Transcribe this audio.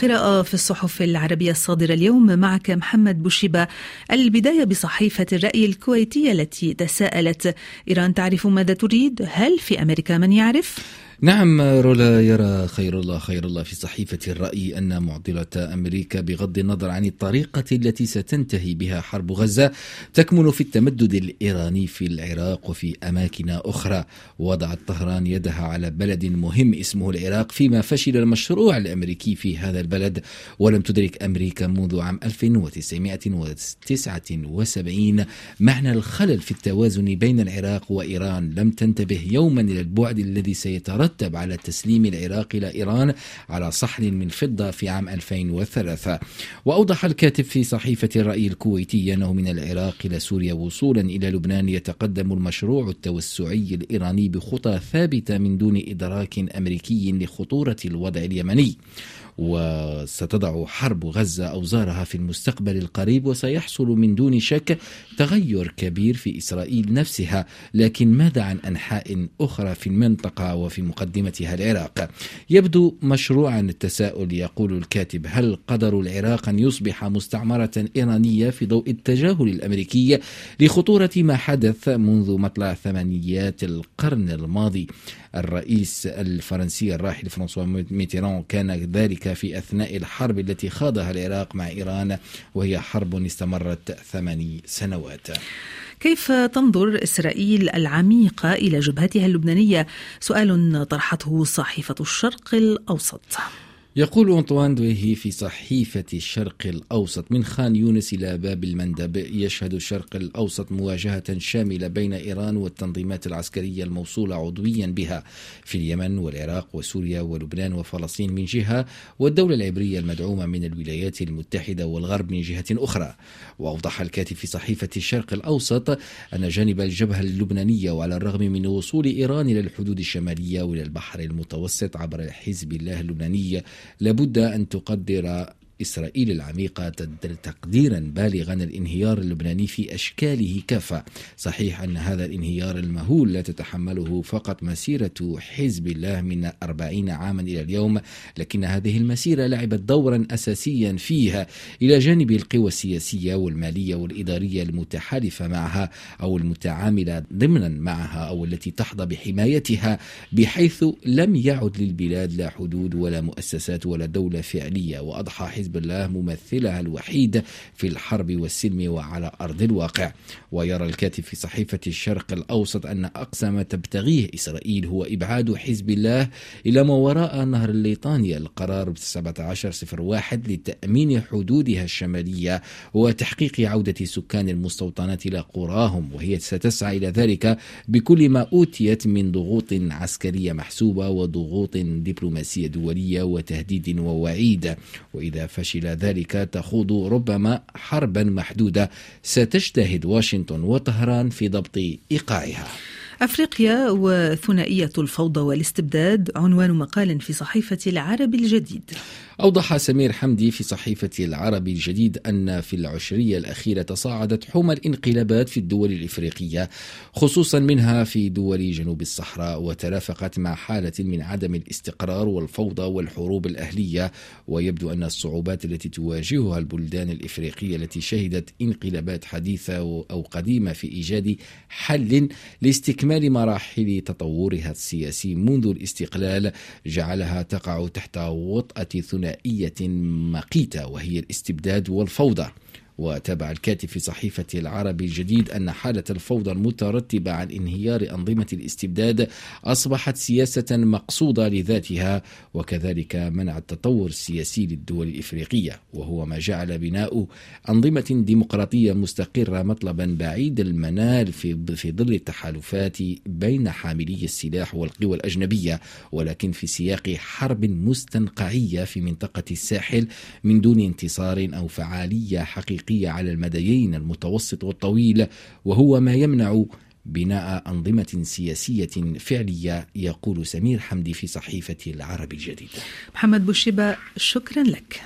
قراءة في الصحف العربية الصادرة اليوم معك محمد بوشيبة البداية بصحيفة الرأي الكويتية التي تساءلت إيران تعرف ماذا تريد؟ هل في أمريكا من يعرف؟ نعم رولا يرى خير الله خير الله في صحيفة الرأي أن معضلة أمريكا بغض النظر عن الطريقة التي ستنتهي بها حرب غزة تكمن في التمدد الإيراني في العراق وفي أماكن أخرى. وضعت طهران يدها على بلد مهم اسمه العراق فيما فشل المشروع الأمريكي في هذا البلد ولم تدرك أمريكا منذ عام 1979 معنى الخلل في التوازن بين العراق وإيران. لم تنتبه يوما إلى البعد الذي سيترتب ترتب على تسليم العراق إلى إيران على صحن من فضة في عام 2003 وأوضح الكاتب في صحيفة الرأي الكويتي أنه من العراق إلى سوريا وصولا إلى لبنان يتقدم المشروع التوسعي الإيراني بخطى ثابتة من دون إدراك أمريكي لخطورة الوضع اليمني. وستضع حرب غزة أوزارها في المستقبل القريب وسيحصل من دون شك تغير كبير في إسرائيل نفسها. لكن ماذا عن أنحاء أخرى في المنطقة وفي مقدمتها العراق؟ يبدو مشروعا التساؤل يقول الكاتب. هل قدر العراق أن يصبح مستعمرة إيرانية في ضوء التجاهل الأمريكي لخطورة ما حدث منذ مطلع ثمانيات القرن الماضي؟ الرئيس الفرنسي الراحل فرانسوا ميتيران كان ذلك في أثناء الحرب التي خاضها العراق مع إيران وهي حرب استمرت ثماني سنوات كيف تنظر إسرائيل العميقة إلى جبهتها اللبنانية؟ سؤال طرحته صحيفة الشرق الأوسط. يقول أنطوان دويهي في صحيفة الشرق الأوسط من خان يونس إلى باب المندب يشهد الشرق الأوسط مواجهة شاملة بين إيران والتنظيمات العسكرية الموصولة عضويا بها في اليمن والعراق وسوريا ولبنان وفلسطين من جهة والدولة العبرية المدعومة من الولايات المتحدة والغرب من جهة أخرى. وأوضح الكاتب في صحيفة الشرق الأوسط أن جانب الجبهة اللبنانية وعلى الرغم من وصول إيران إلى الحدود الشمالية وإلى البحر المتوسط عبر حزب الله اللبناني لابد أن تقدر إسرائيل العميقة تقديرا بالغا الانهيار اللبناني في أشكاله كافة. صحيح أن هذا الانهيار المهول لا تتحمله فقط مسيرة حزب الله من أربعين عاما إلى اليوم لكن هذه المسيرة لعبت دورا أساسيا فيها إلى جانب القوى السياسية والمالية والإدارية المتحالفة معها أو المتعاملة ضمنا معها أو التي تحظى بحمايتها بحيث لم يعد للبلاد لا حدود ولا مؤسسات ولا دولة فعلية وأضحى حزب حزب الله ممثلها الوحيد في الحرب والسلم وعلى أرض الواقع. ويرى الكاتب في صحيفة الشرق الأوسط أن أقصى ما تبتغيه إسرائيل هو إبعاد حزب الله إلى ما وراء نهر الليطانيا القرار 1701 لتأمين حدودها الشمالية وتحقيق عودة سكان المستوطنات إلى قراهم وهي ستسعى إلى ذلك بكل ما أوتيت من ضغوط عسكرية محسوبة وضغوط دبلوماسية دولية وتهديد ووعيد. وإذا فشل ذلك تخوض ربما حربا محدودة. ستجتهد واشنطن وطهران في ضبط إيقاعها. أفريقيا وثنائية الفوضى والاستبداد عنوان مقال في صحيفة العرب الجديد. أوضح سمير حمدي في صحيفة العرب الجديد أن في العشرية الأخيرة تصاعدت حمى الانقلابات في الدول الإفريقية خصوصا منها في دول جنوب الصحراء وترافقت مع حالة من عدم الاستقرار والفوضى والحروب الأهلية. ويبدو أن الصعوبات التي تواجهها البلدان الإفريقية التي شهدت انقلابات حديثة أو قديمة في إيجاد حل لاستكمال مراحل تطورها السياسي منذ الاستقلال جعلها تقع تحت وطأة ثنائية مقيتة وهي الاستبداد والفوضى. وتابع الكاتب في صحيفة العربي الجديد أن حالة الفوضى المترتبة عن انهيار أنظمة الاستبداد أصبحت سياسة مقصودة لذاتها وكذلك منع التطور السياسي للدول الإفريقية. وهو ما جعل بناء أنظمة ديمقراطية مستقرة مطلبا بعيد المنال في في ظل التحالفات بين حاملي السلاح والقوى الأجنبية ولكن في سياق حرب مستنقعية في منطقة الساحل من دون انتصار أو فعالية حقيقية الحقيقية على المديين المتوسط والطويل وهو ما يمنع بناء أنظمة سياسية فعلية يقول سمير حمدي في صحيفة العرب الجديد محمد بوشيبة شكرا لك.